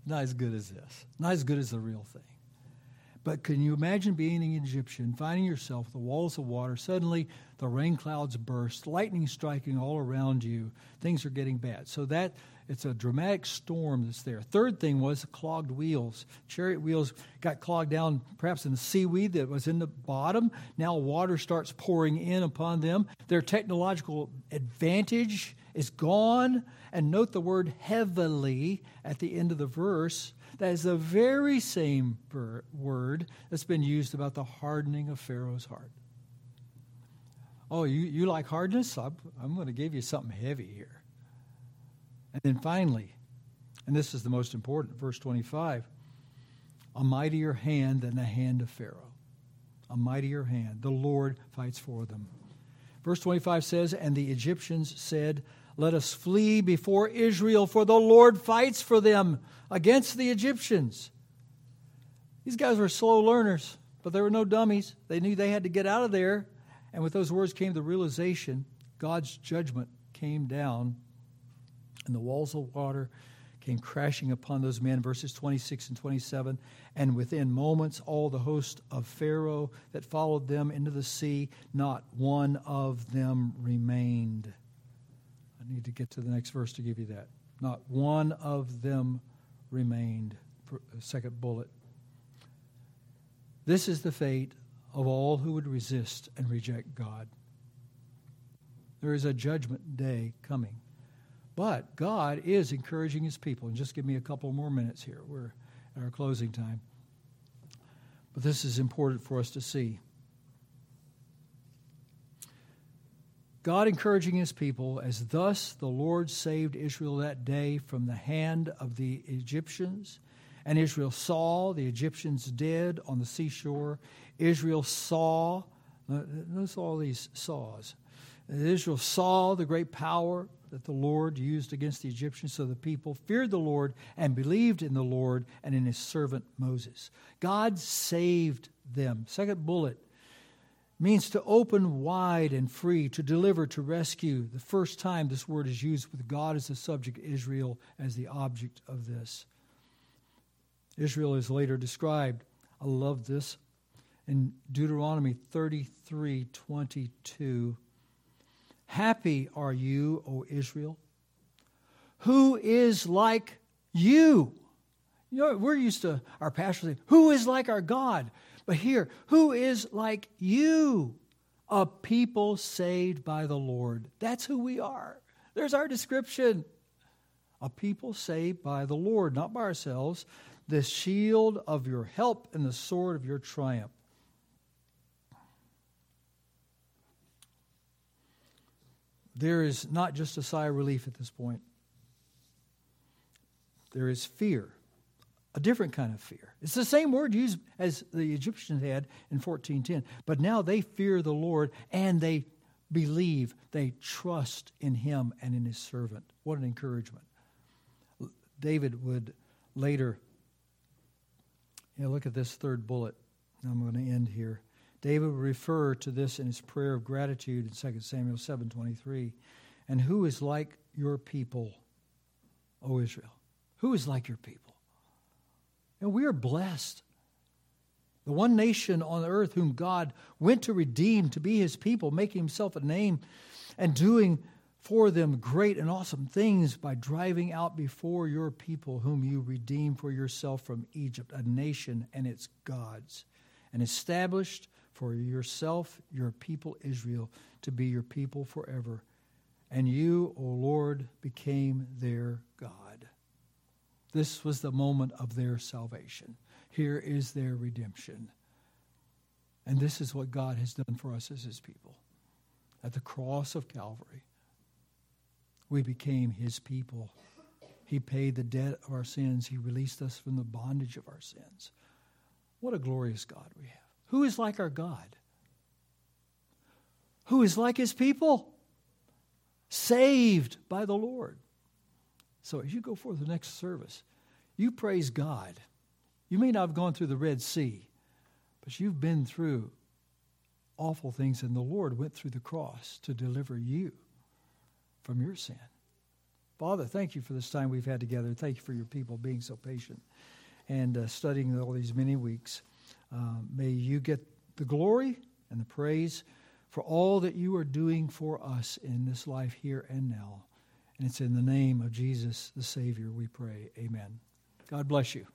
Not as good as this. Not as good as the real thing. But can you imagine being an Egyptian, finding yourself the walls of water? Suddenly, the rain clouds burst, lightning striking all around you. Things are getting bad. So that it's a dramatic storm that's there. Third thing was clogged wheels. Chariot wheels got clogged down, perhaps in the seaweed that was in the bottom. Now water starts pouring in upon them. Their technological advantage is gone. And note the word heavily at the end of the verse. That is the very same word that's been used about the hardening of Pharaoh's heart. Oh, you, you like hardness? I'm, I'm going to give you something heavy here. And then finally, and this is the most important, verse 25 a mightier hand than the hand of Pharaoh. A mightier hand. The Lord fights for them. Verse 25 says, And the Egyptians said, Let us flee before Israel, for the Lord fights for them against the Egyptians. These guys were slow learners, but they were no dummies. They knew they had to get out of there. And with those words came the realization God's judgment came down, and the walls of water came crashing upon those men. Verses 26 and 27. And within moments, all the host of Pharaoh that followed them into the sea, not one of them remained. I need to get to the next verse to give you that. Not one of them remained. Uh, second bullet. This is the fate of all who would resist and reject God. There is a judgment day coming. But God is encouraging his people. And just give me a couple more minutes here. We're at our closing time. But this is important for us to see. God encouraging his people, as thus the Lord saved Israel that day from the hand of the Egyptians. And Israel saw the Egyptians dead on the seashore. Israel saw, uh, notice all these saws. Israel saw the great power that the Lord used against the Egyptians, so the people feared the Lord and believed in the Lord and in his servant Moses. God saved them. Second bullet means to open wide and free, to deliver, to rescue. The first time this word is used with God as the subject, Israel as the object of this. Israel is later described. I love this in Deuteronomy 33 22. Happy are you, O Israel, who is like you. You know, we're used to our pastor saying, Who is like our God? But here, who is like you? A people saved by the Lord. That's who we are. There's our description. A people saved by the Lord, not by ourselves. The shield of your help and the sword of your triumph. There is not just a sigh of relief at this point. There is fear, a different kind of fear. It's the same word used as the Egyptians had in 1410, but now they fear the Lord and they believe, they trust in him and in his servant. What an encouragement. David would later, look at this third bullet. I'm going to end here. David would refer to this in his prayer of gratitude in 2 Samuel 7:23. And who is like your people, O Israel? Who is like your people? And we are blessed. The one nation on earth whom God went to redeem to be his people, making himself a name and doing for them great and awesome things by driving out before your people whom you redeemed for yourself from Egypt, a nation and its gods, and established for yourself, your people Israel, to be your people forever. And you, O Lord, became their God. This was the moment of their salvation. Here is their redemption. And this is what God has done for us as his people. At the cross of Calvary, we became his people. He paid the debt of our sins. He released us from the bondage of our sins. What a glorious God we have. Who is like our God? Who is like his people? Saved by the Lord. So as you go for the next service, you praise God. You may not have gone through the Red Sea, but you've been through awful things, and the Lord went through the cross to deliver you from your sin. Father, thank you for this time we've had together. Thank you for your people being so patient and uh, studying all these many weeks. Uh, may you get the glory and the praise for all that you are doing for us in this life here and now. And it's in the name of Jesus, the Savior, we pray. Amen. God bless you.